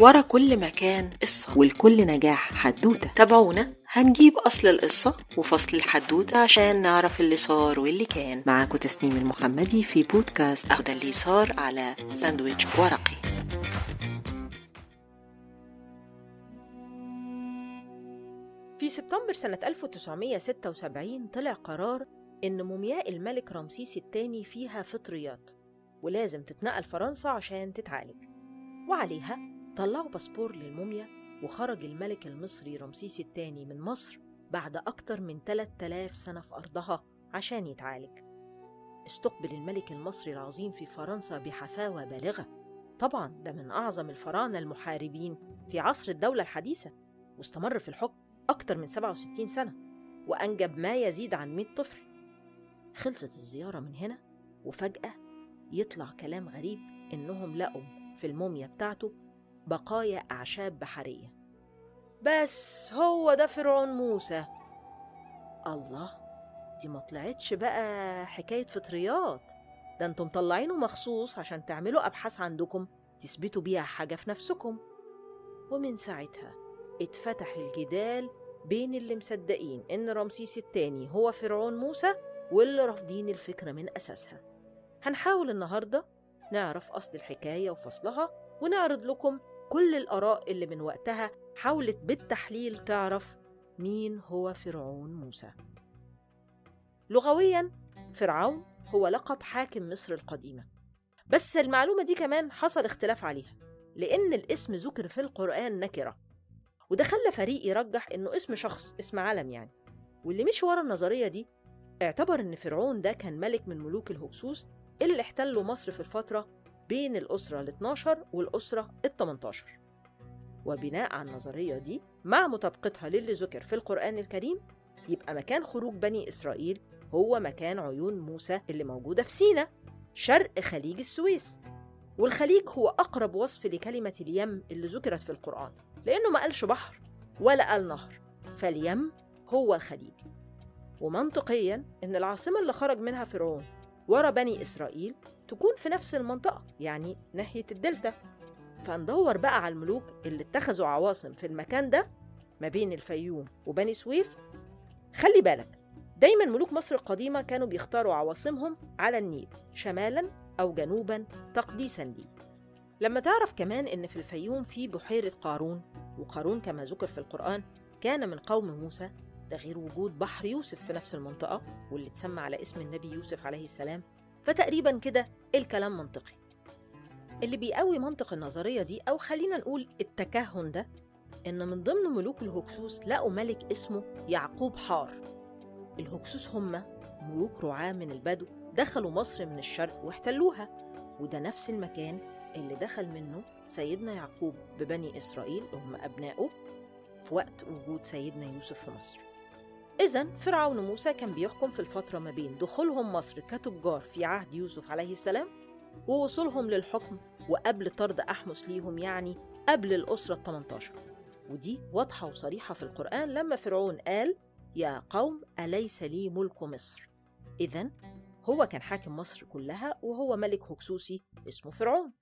ورا كل مكان قصة ولكل نجاح حدوتة. تابعونا؟ هنجيب أصل القصة وفصل الحدوتة عشان نعرف اللي صار واللي كان. معاكم تسنيم المحمدي في بودكاست أخد اللي صار على ساندويتش ورقي. في سبتمبر سنة 1976 طلع قرار إن مومياء الملك رمسيس الثاني فيها فطريات. ولازم تتنقل فرنسا عشان تتعالج. وعليها طلعوا باسبور للموميا وخرج الملك المصري رمسيس الثاني من مصر بعد أكتر من 3000 سنة في أرضها عشان يتعالج. استقبل الملك المصري العظيم في فرنسا بحفاوة بالغة. طبعا ده من أعظم الفراعنة المحاربين في عصر الدولة الحديثة. واستمر في الحكم أكتر من 67 سنة وأنجب ما يزيد عن 100 طفل. خلصت الزيارة من هنا وفجأة يطلع كلام غريب إنهم لقوا في الموميا بتاعته بقايا أعشاب بحرية. بس هو ده فرعون موسى. الله دي ما طلعتش بقى حكاية فطريات. ده أنتم مطلعينه مخصوص عشان تعملوا أبحاث عندكم تثبتوا بيها حاجة في نفسكم. ومن ساعتها اتفتح الجدال بين اللي مصدقين إن رمسيس التاني هو فرعون موسى واللي رافضين الفكرة من أساسها. هنحاول النهاردة نعرف أصل الحكاية وفصلها ونعرض لكم كل الآراء اللي من وقتها حاولت بالتحليل تعرف مين هو فرعون موسى. لغويا فرعون هو لقب حاكم مصر القديمة. بس المعلومة دي كمان حصل اختلاف عليها لأن الاسم ذكر في القرآن نكرة. وده خلى فريق يرجح إنه اسم شخص اسم عالم يعني. واللي مش ورا النظرية دي اعتبر إن فرعون ده كان ملك من ملوك الهكسوس اللي احتلوا مصر في الفترة بين الأسرة ال 12 والأسرة ال 18 وبناء على النظرية دي مع مطابقتها للي ذكر في القرآن الكريم يبقى مكان خروج بني إسرائيل هو مكان عيون موسى اللي موجودة في سينا شرق خليج السويس. والخليج هو أقرب وصف لكلمة اليم اللي ذكرت في القرآن لأنه ما قالش بحر ولا قال نهر فاليم هو الخليج. ومنطقيا إن العاصمة اللي خرج منها فرعون ورا بني إسرائيل تكون في نفس المنطقة يعني ناحية الدلتا. فندور بقى على الملوك اللي اتخذوا عواصم في المكان ده ما بين الفيوم وبني سويف. خلي بالك دايما ملوك مصر القديمة كانوا بيختاروا عواصمهم على النيل شمالا أو جنوبا تقديسا ليه. لما تعرف كمان إن في الفيوم في بحيرة قارون وقارون كما ذكر في القرآن كان من قوم موسى ده غير وجود بحر يوسف في نفس المنطقة واللي اتسمى على اسم النبي يوسف عليه السلام. فتقريبا كده الكلام منطقي. اللي بيقوي منطق النظرية دي أو خلينا نقول التكهن ده إن من ضمن ملوك الهكسوس لقوا ملك اسمه يعقوب حار. الهكسوس هم ملوك رعاة من البدو دخلوا مصر من الشرق واحتلوها. وده نفس المكان اللي دخل منه سيدنا يعقوب ببني إسرائيل هم أبنائه في وقت وجود سيدنا يوسف في مصر. إذا فرعون موسى كان بيحكم في الفترة ما بين دخولهم مصر كتجار في عهد يوسف عليه السلام ووصولهم للحكم وقبل طرد أحمس ليهم يعني قبل الأسرة ال 18 ودي واضحة وصريحة في القرآن لما فرعون قال يا قوم أليس لي ملك مصر؟ إذا هو كان حاكم مصر كلها وهو ملك هكسوسي اسمه فرعون.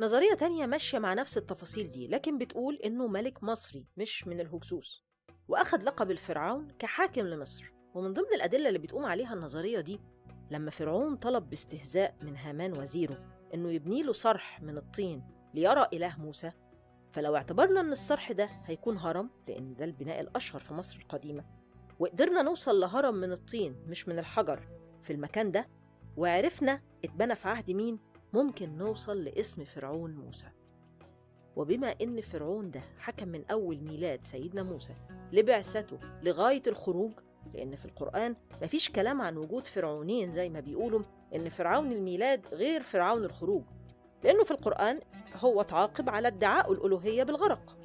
نظرية تانية ماشية مع نفس التفاصيل دي لكن بتقول إنه ملك مصري مش من الهكسوس. وأخذ لقب الفرعون كحاكم لمصر. ومن ضمن الأدلة اللي بتقوم عليها النظرية دي لما فرعون طلب باستهزاء من هامان وزيره إنه يبني له صرح من الطين ليرى إله موسى فلو اعتبرنا إن الصرح ده هيكون هرم لأن ده البناء الأشهر في مصر القديمة. وقدرنا نوصل لهرم من الطين مش من الحجر. في المكان ده وعرفنا اتبنى في عهد مين ممكن نوصل لاسم فرعون موسى. وبما إن فرعون ده حكم من أول ميلاد سيدنا موسى لبعثته لغاية الخروج لأن في القرآن مفيش كلام عن وجود فرعونين زي ما بيقولوا إن فرعون الميلاد غير فرعون الخروج لأنه في القرآن هو تعاقب على ادعاء الألوهية بالغرق.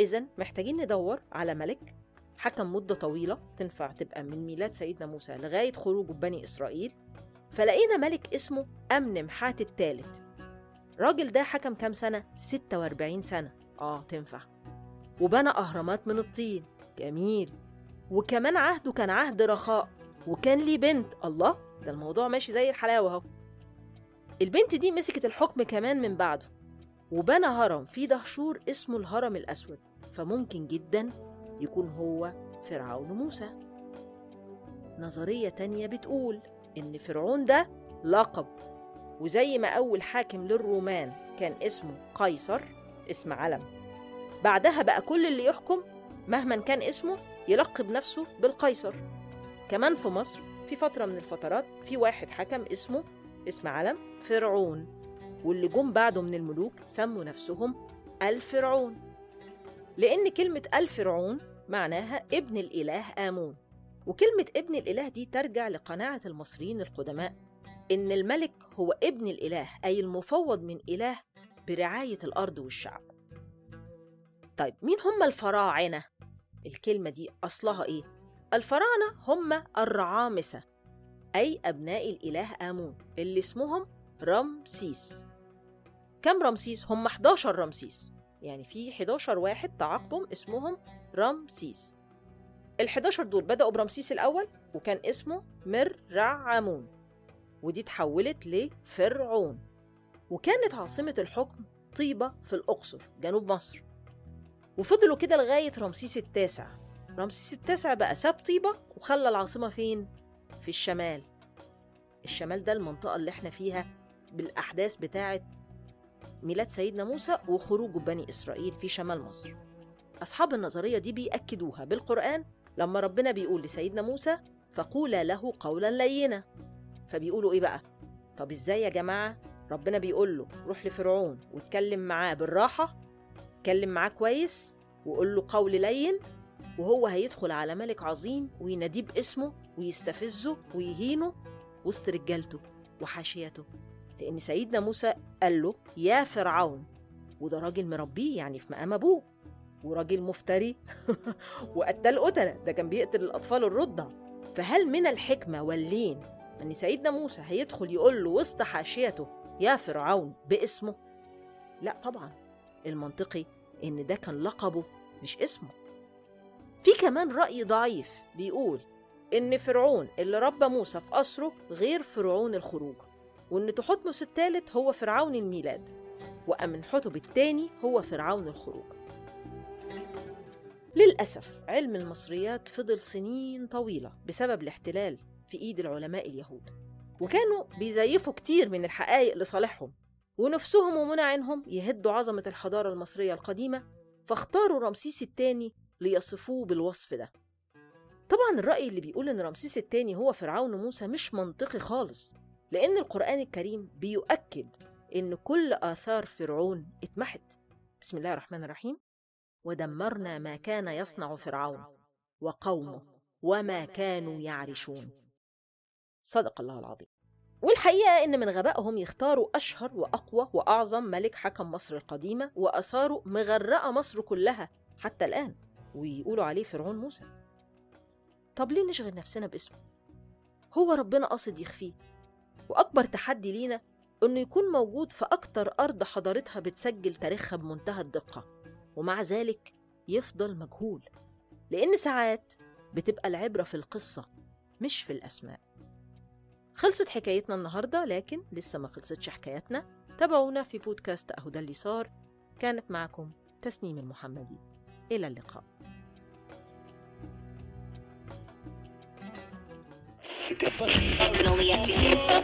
إذا محتاجين ندور على ملك حكم مدة طويلة تنفع تبقى من ميلاد سيدنا موسى لغاية خروجه بني إسرائيل فلقينا ملك اسمه أمن محات الثالث. راجل ده حكم كام سنة؟ 46 سنة. آه تنفع. وبنى أهرامات من الطين. جميل. وكمان عهده كان عهد رخاء. وكان ليه بنت. الله ده الموضوع ماشي زي الحلاوة أهو. البنت دي مسكت الحكم كمان من بعده. وبنى هرم في دهشور اسمه الهرم الأسود. فممكن جدا يكون هو فرعون موسى. نظرية تانية بتقول إن فرعون ده لقب. وزي ما أول حاكم للرومان كان اسمه قيصر اسم علم. بعدها بقى كل اللي يحكم مهما كان اسمه يلقب نفسه بالقيصر. كمان في مصر في فترة من الفترات في واحد حكم اسمه اسم علم فرعون. واللي جم بعده من الملوك سموا نفسهم الفرعون. لأن كلمة الفرعون معناها ابن الإله آمون. وكلمة ابن الإله دي ترجع لقناعة المصريين القدماء. إن الملك هو ابن الإله أي المفوض من إله برعاية الأرض والشعب طيب مين هم الفراعنة؟ الكلمة دي أصلها إيه؟ الفراعنة هم الرعامسة أي أبناء الإله آمون اللي اسمهم رمسيس كم رمسيس؟ هم 11 رمسيس يعني في 11 واحد تعاقبهم اسمهم رمسيس ال 11 دول بدأوا برمسيس الأول وكان اسمه مرعامون ودي اتحولت لفرعون. وكانت عاصمة الحكم طيبة في الأقصر جنوب مصر. وفضلوا كده لغاية رمسيس التاسع. رمسيس التاسع بقى ساب طيبة وخلى العاصمة فين؟ في الشمال. الشمال ده المنطقة اللي إحنا فيها بالأحداث بتاعة ميلاد سيدنا موسى وخروجه بني إسرائيل في شمال مصر. أصحاب النظرية دي بيأكدوها بالقرآن لما ربنا بيقول لسيدنا موسى فقولا له قولا لينا. فبيقولوا إيه بقى؟ طب إزاي يا جماعة؟ ربنا بيقول له روح لفرعون واتكلم معاه بالراحة اتكلم معاه كويس وقول له قول لين وهو هيدخل على ملك عظيم ويناديه باسمه ويستفزه ويهينه وسط رجالته وحاشيته. لأن سيدنا موسى قال له يا فرعون وده راجل مربيه يعني في مقام أبوه وراجل مفتري وقتل قتلة ده كان بيقتل الأطفال الرضع. فهل من الحكمة واللين أن سيدنا موسى هيدخل يقول له وسط حاشيته يا فرعون باسمه؟ لا طبعا المنطقي إن ده كان لقبه مش اسمه. في كمان رأي ضعيف بيقول إن فرعون اللي ربى موسى في قصره غير فرعون الخروج وإن تحتمس الثالث هو فرعون الميلاد وأمنحتب الثاني هو فرعون الخروج. للأسف علم المصريات فضل سنين طويلة بسبب الاحتلال. في إيد العلماء اليهود وكانوا بيزيفوا كتير من الحقائق لصالحهم ونفسهم ومنع عينهم يهدوا عظمة الحضارة المصرية القديمة فاختاروا رمسيس الثاني ليصفوه بالوصف ده. طبعا الرأي اللي بيقول إن رمسيس الثاني هو فرعون موسى مش منطقي خالص لأن القرآن الكريم بيؤكد إن كل آثار فرعون اتمحت. بسم الله الرحمن الرحيم. ودمرنا ما كان يصنع فرعون وقومه وما كانوا يعرشون. صدق الله العظيم. والحقيقة إن من غبائهم يختاروا أشهر وأقوى وأعظم ملك حكم مصر القديمة وأثاره مغرقة مصر كلها حتى الآن ويقولوا عليه فرعون موسى. طب ليه نشغل نفسنا باسمه؟ هو ربنا قاصد يخفيه. وأكبر تحدي لينا إنه يكون موجود في أكتر أرض حضارتها بتسجل تاريخها بمنتهى الدقة ومع ذلك يفضل مجهول لأن ساعات بتبقى العبرة في القصة مش في الأسماء. خلصت حكايتنا النهاردة لكن لسه ما خلصتش حكايتنا تابعونا في بودكاست أهو ده اللي صار. كانت معكم تسنيم المحمدي. إلى اللقاء.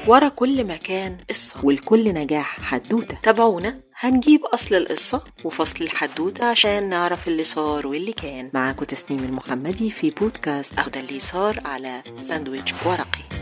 ورا كل مكان قصة والكل نجاح حدوتة. تابعونا. هنجيب أصل القصة وفصل الحدوتة عشان نعرف اللي صار واللي كان. معاكم تسنيم المحمدي في بودكاست أخد اللي صار على ساندويتش ورقي.